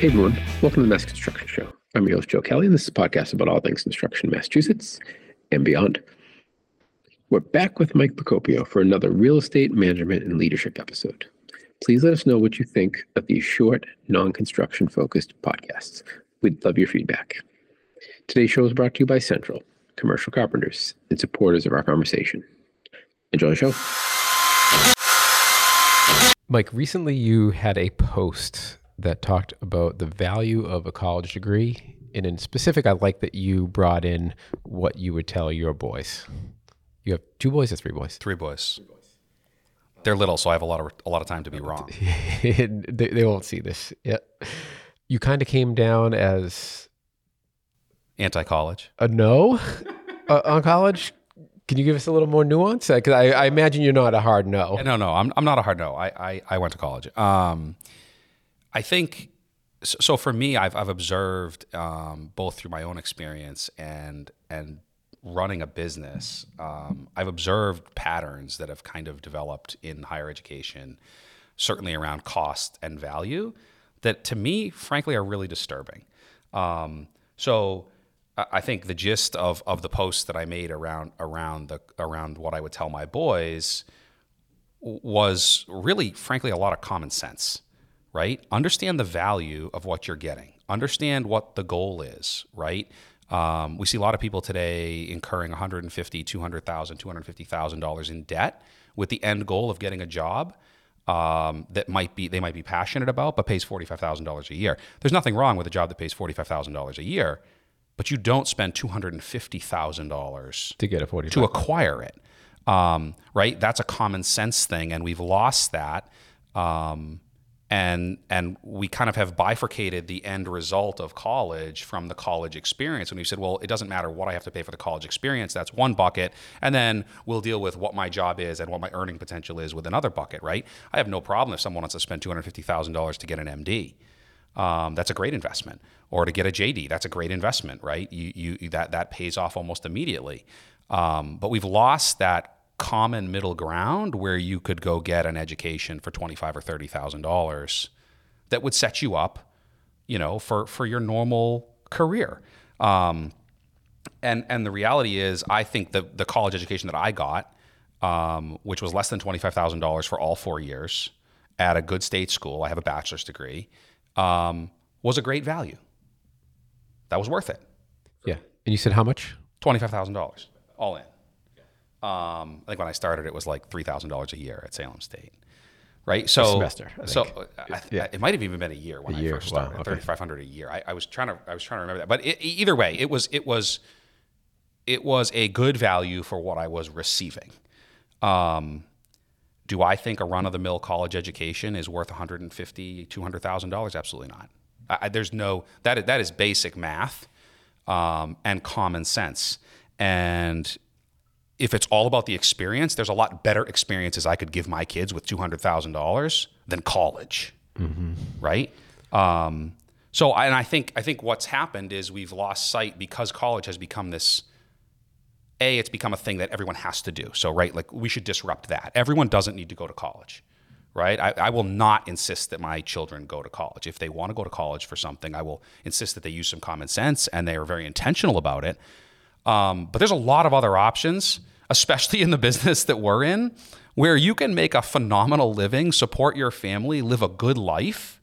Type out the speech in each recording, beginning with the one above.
Hey everyone, welcome to the Mass Construction Show. I'm your host, Joe Kelly, and this is a podcast about all things construction in Massachusetts and beyond. We're back with Mike Procopio for another real estate management and leadership episode. Please let us know what you think of these short, non construction focused podcasts. We'd love your feedback. Today's show is brought to you by Central, commercial carpenters, and supporters of our conversation. Enjoy the show. Mike, recently you had a post that talked about the value of a college degree. And in specific, I like that you brought in what you would tell your boys. You have two boys or three boys? Three boys. Three boys. They're little, so I have a lot of a lot of time to be wrong. they, they won't see this. Yeah. You kind of came down as Anti-college. a no uh, on college. Can you give us a little more nuance? Because I, I imagine you're not a hard no. No, no, I'm I'm not a hard no. I I, I went to college. Um, I think so. For me, I've I've observed um, both through my own experience and and running a business. Um, I've observed patterns that have kind of developed in higher education, certainly around cost and value, that to me, frankly, are really disturbing. Um, so. I I think the gist of, of the post that I made around around the around what I would tell my boys was really, frankly, a lot of common sense, right? Understand the value of what you're getting. Understand what the goal is, right? Um, we see a lot of people today incurring 150, 200,000, 250,000 dollars in debt with the end goal of getting a job um, that might be they might be passionate about, but pays forty five thousand dollars a year. There's nothing wrong with a job that pays forty five thousand dollars a year, but you don't spend two hundred and fifty thousand dollars to get a 40 to acquire it. Um, right? That's a common sense thing, and we've lost that. Um, and and we kind of have bifurcated the end result of college from the college experience. And we said, well, it doesn't matter what I have to pay for the college experience. That's one bucket, and then we'll deal with what my job is and what my earning potential is with another bucket. Right? I have no problem if someone wants to spend two hundred fifty thousand dollars to get an MD. Um, that's a great investment, or to get a JD. That's a great investment, right? You, you that that pays off almost immediately. Um, but we've lost that common middle ground where you could go get an education for twenty five or thirty thousand dollars that would set you up, you know, for for your normal career. Um, and and the reality is, I think the the college education that I got, um, which was less than twenty five thousand dollars for all four years at a good state school, I have a bachelor's degree, um, was a great value. That was worth it. Yeah. And you said how much? Twenty five thousand dollars all in. Um, I think when I started, it was like three thousand dollars a year at Salem State, right? So semester, I so uh, I, Yeah. it might have even been a year when A I year, first wow, started. okay. Thirty five hundred a year. I, I was trying to I was trying to remember that, but it, either way, it was it was it was a good value for what I was receiving. Um, do I think a run of the mill college education is worth $150,000, $200,000? Absolutely not. I, there's no, that is, that is basic math um, and common sense. And if it's all about the experience, there's a lot better experiences I could give my kids with $200,000 than college. Right. Um, so, and I think, I think what's happened is we've lost sight because college has become this, a, it's become a thing that everyone has to do. So, right, like we should disrupt that. Everyone doesn't need to go to college, right? I, I will not insist that my children go to college. If they want to go to college for something, I will insist that they use some common sense and they are very intentional about it. Um, but there's a lot of other options, especially in the business that we're in, where you can make a phenomenal living, support your family, live a good life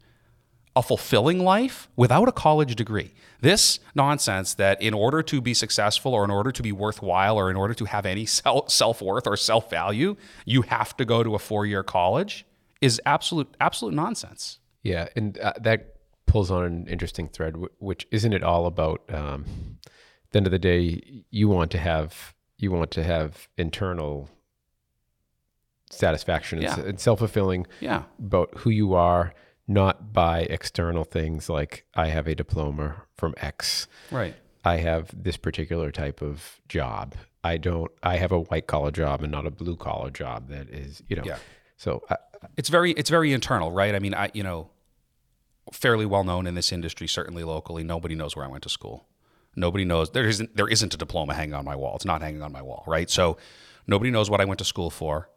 a fulfilling life without a college degree. This nonsense that in order to be successful or in order to be worthwhile or in order to have any self worth or self value, you have to go to a four year college is absolute absolute nonsense. Yeah, and uh, that pulls on an interesting thread, which isn't it all about? Um, the end of the day, you want to have you want to have internal satisfaction and, Yeah. and self fulfilling Yeah. about who you are, not by external things like I have a diploma from X. Right. I have this particular type of job. I don't. I have a white collar job and not a blue collar job. That is, you know. Yeah. So uh, It's very it's very internal, right? I mean, I you know, fairly well known in this industry, certainly locally. Nobody knows where I went to school. Nobody knows there isn't there isn't a diploma hanging on my wall. It's not hanging on my wall, right? So nobody knows what I went to school for.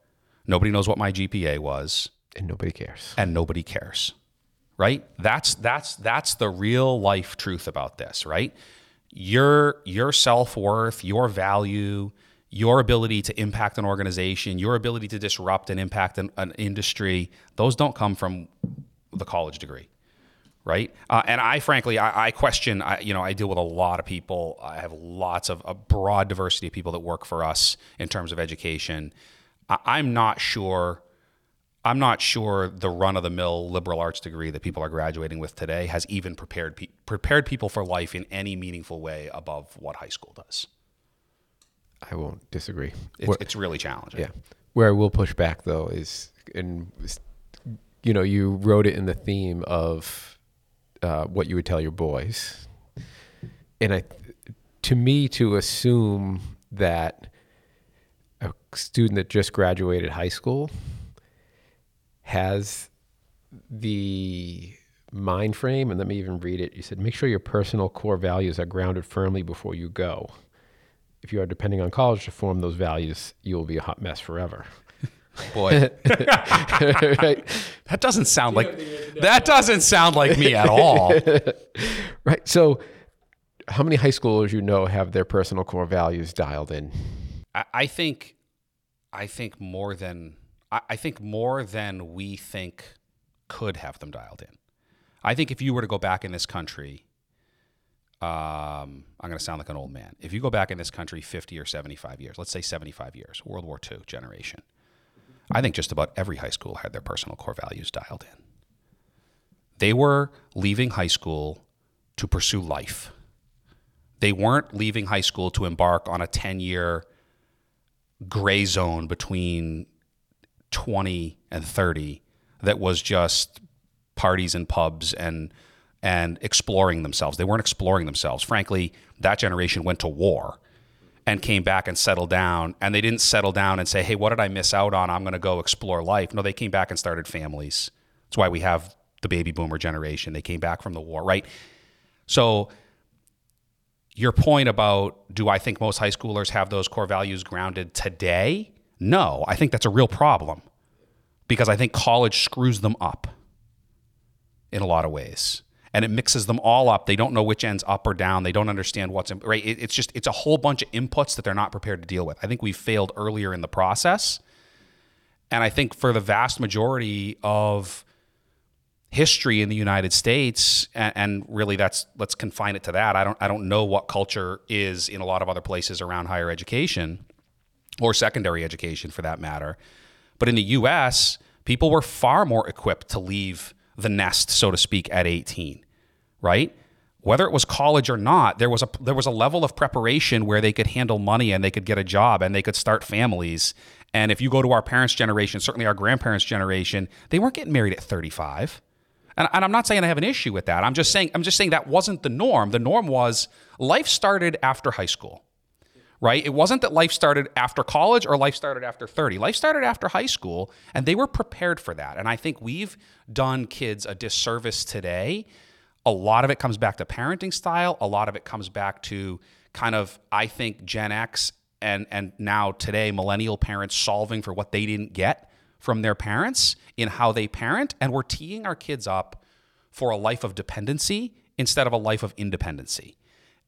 Nobody knows what my GPA was, and nobody cares. and nobody cares. right? That's that's that's the real life truth about this, right? Your your self-worth, your value, your ability to impact an organization, your ability to disrupt and impact an, an industry, those don't come from the college degree right? Uh, and I, frankly, I, I question. I, you know, I deal with a lot of people. I have lots of a broad diversity of people that work for us in terms of education. I, I'm not sure. I'm not sure the run-of-the-mill liberal arts degree that people are graduating with today has even prepared pe- prepared people for life in any meaningful way above what high school does. I won't disagree. It's, Where- it's really challenging. yeah. Where I will push back though is, and you know, you wrote it in the theme of uh, what you would tell your boys, and I, to me, to assume that a student that just graduated high school has the mind frame, and let me even read it. You said, make sure your personal core values are grounded firmly before you go. If you are depending on college to form those values, you will be a hot mess forever. Boy, right? that doesn't sound like that doesn't sound like me at all. Right. So, how many high schoolers you know have their personal core values dialed in? I, I think, I think more than I, I think more than we think could have them dialed in. I think if you were to go back in this country, um, I'm going to sound like an old man. If you go back in this country 50 or 75 years, let's say 75 years, World War II generation, I think just about every high school had their personal core values dialed in. They were leaving high school to pursue life. They weren't leaving high school to embark on a 10 year gray zone between 20 and 30 that was just parties and pubs and and exploring themselves. They weren't exploring themselves. Frankly, that generation went to war and came back and settled down and they didn't settle down and say, "Hey, what did I miss out on? I'm going to go explore life." No, they came back and started families. That's why we have the baby boomer generation. They came back from the war, right? So your point about do I think most high schoolers have those core values grounded today? No, I think that's a real problem because I think college screws them up in a lot of ways. And it mixes them all up. They don't know which end's up or down. They don't understand what's in, right. It, it's just it's a whole bunch of inputs that they're not prepared to deal with. I think we failed earlier in the process, and I think for the vast majority of history in the United States, and, and really that's let's confine it to that. I don't I don't know what culture is in a lot of other places around higher education or secondary education for that matter. But in the US, people were far more equipped to leave the nest, so to speak, at 18, right? Whether it was college or not, there was a there was a level of preparation where they could handle money and they could get a job and they could start families. And if you go to our parents' generation, certainly our grandparents' generation, they weren't getting married at 35. And, and I'm not saying I have an issue with that. I'm just saying I'm just saying that wasn't the norm. The norm was life started after high school right? It wasn't that life started after college or life started after 30. Life started after high school, and they were prepared for that. And I think we've done kids a disservice today. A lot of it comes back to parenting style, a lot of it comes back to kind of, I think, Gen X and, and now today, millennial parents solving for what they didn't get from their parents in how they parent. And we're teeing our kids up for a life of dependency instead of a life of independency.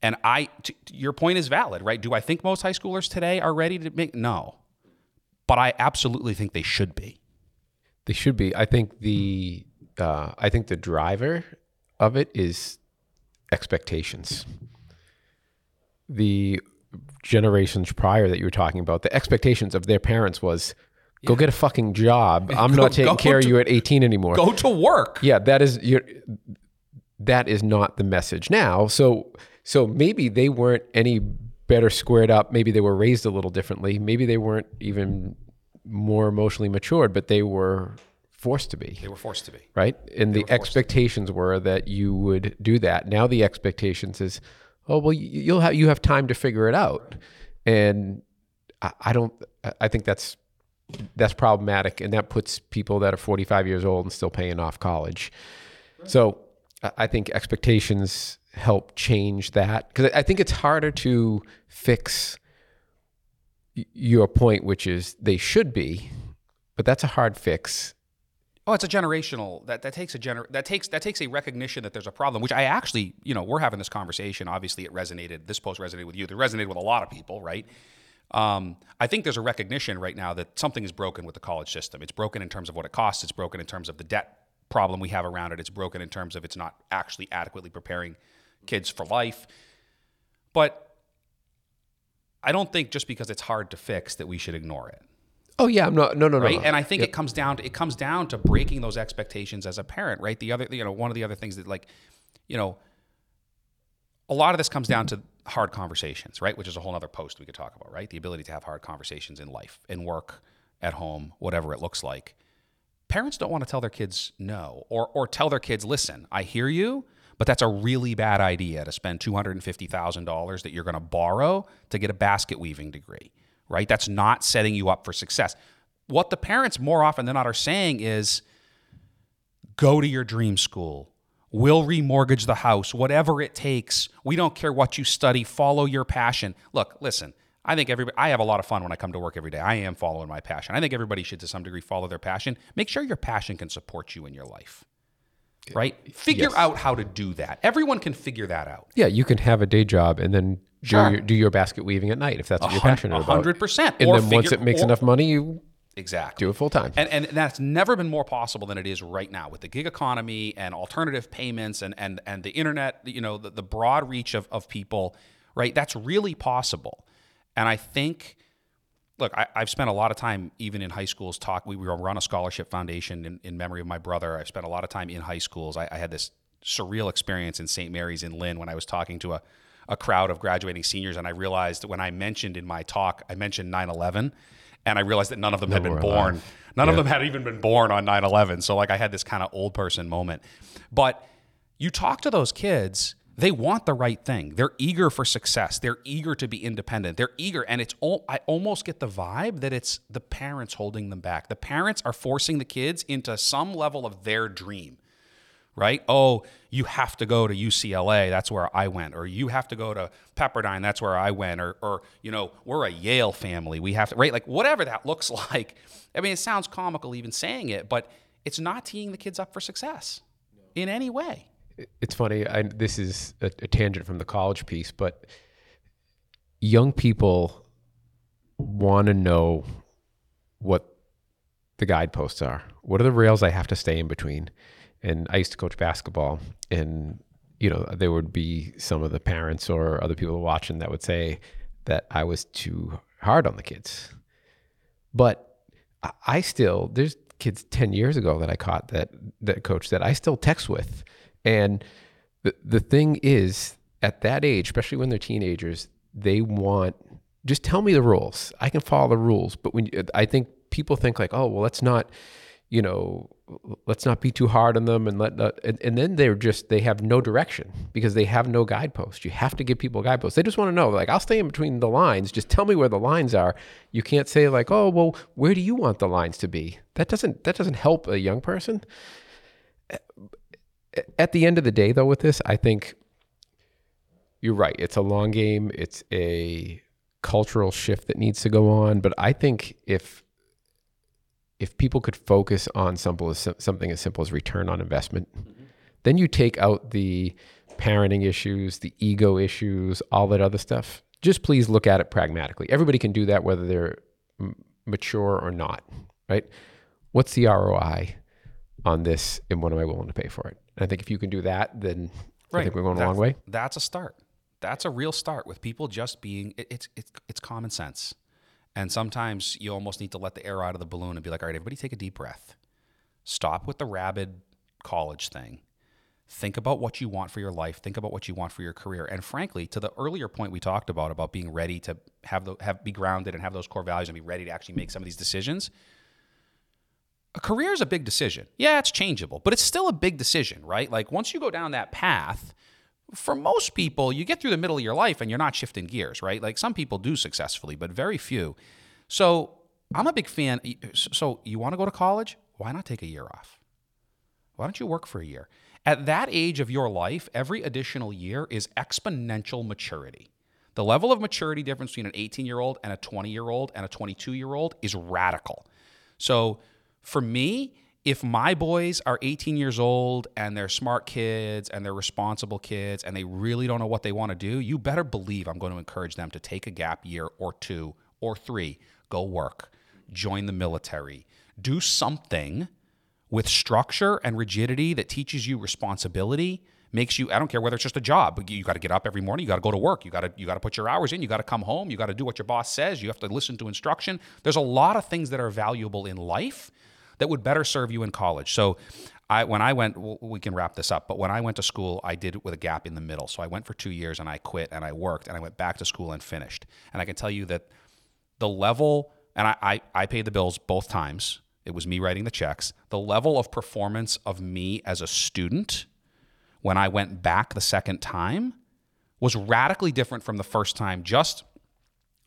And I, t- your point is valid, right? Do I think most high schoolers today are ready to make? No, but I absolutely think they should be. They should be. I think the uh, I think the driver of it is expectations. The generations prior that you were talking about, the expectations of their parents was go get a fucking job. I'm Go- not taking care of you at 18 anymore. Go to work. Yeah, that is your that is not the message now. So so maybe they weren't any better squared up. Maybe they were raised a little differently. Maybe they weren't even more emotionally matured, but they were forced to be They were forced to be. right? And the expectations were that you would do that. Now the expectations is, oh well, you- you'll have you have time to figure it out, and I, I don't. I- think that's that's problematic, and that puts people that are 45 years old and still paying off college. So I- I think expectations help change that because I think it's harder to fix your point, which is they should be, but that's a hard fix oh, it's a generational that that takes a gener that takes that takes a recognition that there's a problem. Which I actually, you know, we're having this conversation. Obviously, it resonated. This post resonated with you. It resonated with a lot of people, right? Um, I think there's a recognition right now that something is broken with the college system. It's broken in terms of what it costs. It's broken in terms of the debt problem we have around it. It's broken in terms of it's not actually adequately preparing kids for life. But I don't think just because it's hard to fix that we should ignore it. Oh yeah, I'm not. No, no, no. Right, no. and I think it comes down to it comes down to breaking those expectations as a parent, right? The other, you know, one of the other things that like, you know, a lot of this comes down to hard conversations, right? Which is a whole other post we could talk about, right? The ability to have hard conversations in life, in work, at home, whatever it looks like. Parents don't want to tell their kids no, or or tell their kids, listen, I hear you, but that's a really bad idea to spend two hundred and fifty thousand dollars that you're going to borrow to get a basket weaving degree right? That's not setting you up for success. What the parents more often than not are saying is go to your dream school. We'll remortgage the house, whatever it takes. We don't care what you study, follow your passion. Look, listen, I think everybody I have a lot of fun when I come to work every day. I am following my passion. I think everybody should to some degree follow their passion. Make sure your passion can support you in your life. Right? Figure Yes. out how to do that. Everyone can figure that out. yeah, you can have a day job and then Sure. do, your, do your basket weaving at night if that's what you're passionate about. hundred percent. And Or then once it makes or- enough money, you Exactly. do it full time. And, and that's never been more possible than it is right now with the gig economy and alternative payments and, and, and the internet, you know, the, the broad reach of, of people, right? That's really possible. And I think, look, I, I've spent a lot of time, even in high schools, talk. We, we run a scholarship foundation in, in memory of my brother. I've spent a lot of time in high schools. I, I had this surreal experience in St. Mary's in Lynn when I was talking to a, a crowd of graduating seniors. And I realized when I mentioned in my talk, I mentioned 9 11. And I realized that none of them had been born. alive. None of them had even been born on 9 11. So, like, I had this kind of old person moment. But you talk to those kids, they want the right thing. They're eager for success. They're eager to be independent. They're eager. And it's, all, I almost get the vibe that it's the parents holding them back. The parents are forcing the kids into some level of their dream right? Oh, you have to go to UCLA, that's where I went, or you have to go to Pepperdine, that's where I went, or or you know, we're a Yale family, we have to right, like whatever that looks like. I mean, it sounds comical even saying it, but it's not teeing the kids up for success in any way. It's funny. I, this is a, a tangent from the college piece, but young people want to know what the guideposts are. What are the rails I have to stay in between? And I used to coach basketball, and you know there would be some of the parents or other people watching that would say that I was too hard on the kids. But I- still there's kids 10 years ago that I caught that that coach that I still text with. And the the thing is at that age, especially when they're teenagers, they want just tell me the rules. I can follow the rules, but when I think people think like, "Oh, well, let's not you know, let's not be too hard on them and let and, and then they're just they have no direction because they have no guidepost. You have to give people guideposts. They just want to know like I'll stay in between the lines. Just tell me where the lines are. You can't say like, "Oh, well, where do you want the lines to be?" That doesn't that doesn't help a young person. At the end of the day though with this, I think you're right. It's a long game. It's a cultural shift that needs to go on, but I think if if people could focus on simple as something as simple as return on investment, mm-hmm. then you take out the parenting issues, the ego issues, all that other stuff. Just please look at it pragmatically. Everybody can do that, whether they're m- mature or not, right? What's the ROI on this, and what am I willing to pay for it? And I think if you can do that, then I think we're going a long way. That's a start. That's a real start with people just being. It, it's it's it's common sense, and sometimes you almost need to let the air out of the balloon and be like, all right, everybody, take a deep breath. Stop with the rabid college thing. Think about what you want for your life. Think about what you want for your career. And frankly, to the earlier point we talked about about being ready to have the have be grounded and have those core values and be ready to actually make some of these decisions. A career is a big decision. Yeah, it's changeable, but it's still a big decision, right? Like once you go down that path, for most people, you get through the middle of your life and you're not shifting gears, right? Like some people do successfully, but very few. So I'm a big fan. So you want to go to college? Why not take a year off? Why don't you work for a year? At that age of your life, every additional year is exponential maturity. The level of maturity difference between an 18 year old and a 20 year old and a 22 year old is radical. So for me, if my boys are 18 years old and they're smart kids and they're responsible kids and they really don't know what they want to do, you better believe I'm going to encourage them to take a gap year or two or three, go work, join the military, do something with structure and rigidity that teaches you responsibility makes you i don't care whether it's just a job you got to get up every morning you got to go to work you got to you got to put your hours in you got to come home you got to do what your boss says you have to listen to instruction. There's a lot of things that are valuable in life that would better serve you in college so I, when I went, we can wrap this up, but when I went to school, I did it with a gap in the middle. So I went for two years and I quit and I worked and I went back to school and finished. And I can tell you that the level, and I, I, I paid the bills both times. It was me writing the checks. The level of performance of me as a student when I went back the second time was radically different from the first time, just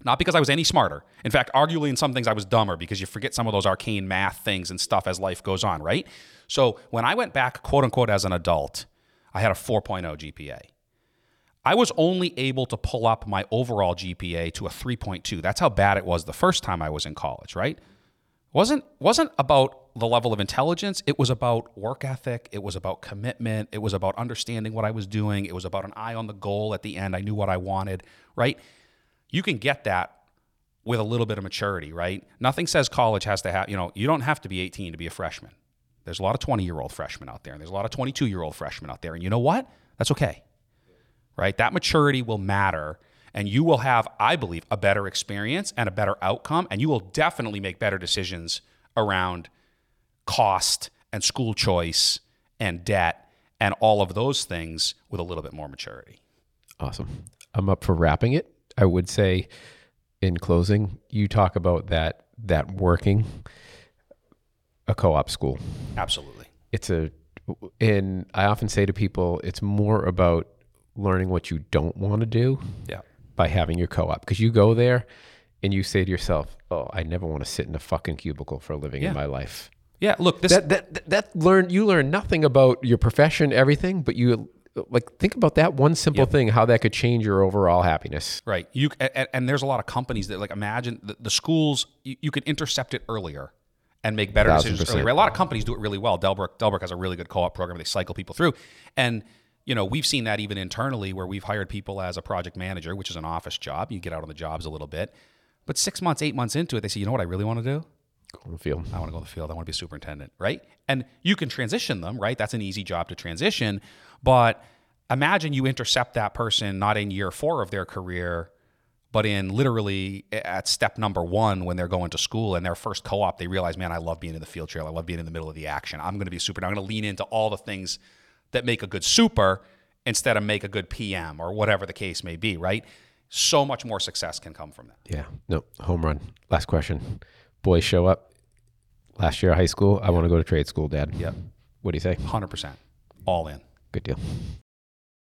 not because I was any smarter. In fact, arguably in some things I was dumber because you forget some of those arcane math things and stuff as life goes on, right? So when I went back, quote unquote, as an adult, I had a 4.0 GPA. I was only able to pull up my overall GPA to a 3.2. That's how bad it was the first time I was in college, right? Wasn't wasn't about the level of intelligence, it was about work ethic, it was about commitment, it was about understanding what I was doing, it was about an eye on the goal at the end. I knew what I wanted, right? You can get that with a little bit of maturity, right? Nothing says college has to have, you know, you don't have to be 18 to be a freshman. There's a lot of 20 year old freshmen out there, and there's a lot of 22 year old freshmen out there. And you know what? That's okay, right? That maturity will matter, and you will have, I believe, a better experience and a better outcome, and you will definitely make better decisions around cost and school choice and debt and all of those things with a little bit more maturity. Awesome. I'm up for wrapping it. I would say in closing, you talk about that that working a co-op school. Absolutely. It's a and I often say to people it's more about learning what you don't want to do Yeah. by having your co-op because you go there and you say to yourself, "Oh, I never want to sit in a fucking cubicle for a living Yeah. in my life." Yeah. Look, this that that that- that learn you learn nothing about your profession, everything, but you like think about that one simple thing, how that could change your overall happiness. Right. You and, and there's a lot of companies that like imagine the, the schools you, you could intercept it earlier and make better decisions percent. earlier. A lot of companies do it really well. Dellbrook Dellbrook has a really good co-op program. They cycle people through, and you know we've seen that even internally where we've hired people as a project manager, which is an office job. You get out on the jobs a little bit, but six months, eight months into it, they say, you know what I really want to do. Go on the field. I want to go to the field. I want to be superintendent, right? And you can transition them, right? That's an easy job to transition. But imagine you intercept that person not in year four of their career, but in literally at step number one when they're going to school and their first co-op, they realize, man, I love being in the field trail. I love being in the middle of the action. I'm going to be a super. I'm going to lean into all the things that make a good super instead of make a good PM or whatever the case may be, right? So much more success can come from that. Yeah. No, home run. Last question. Boys show up. Last year of high school, I want to go to trade school, Dad. Yep. What do you say? 100%. All in. Good deal.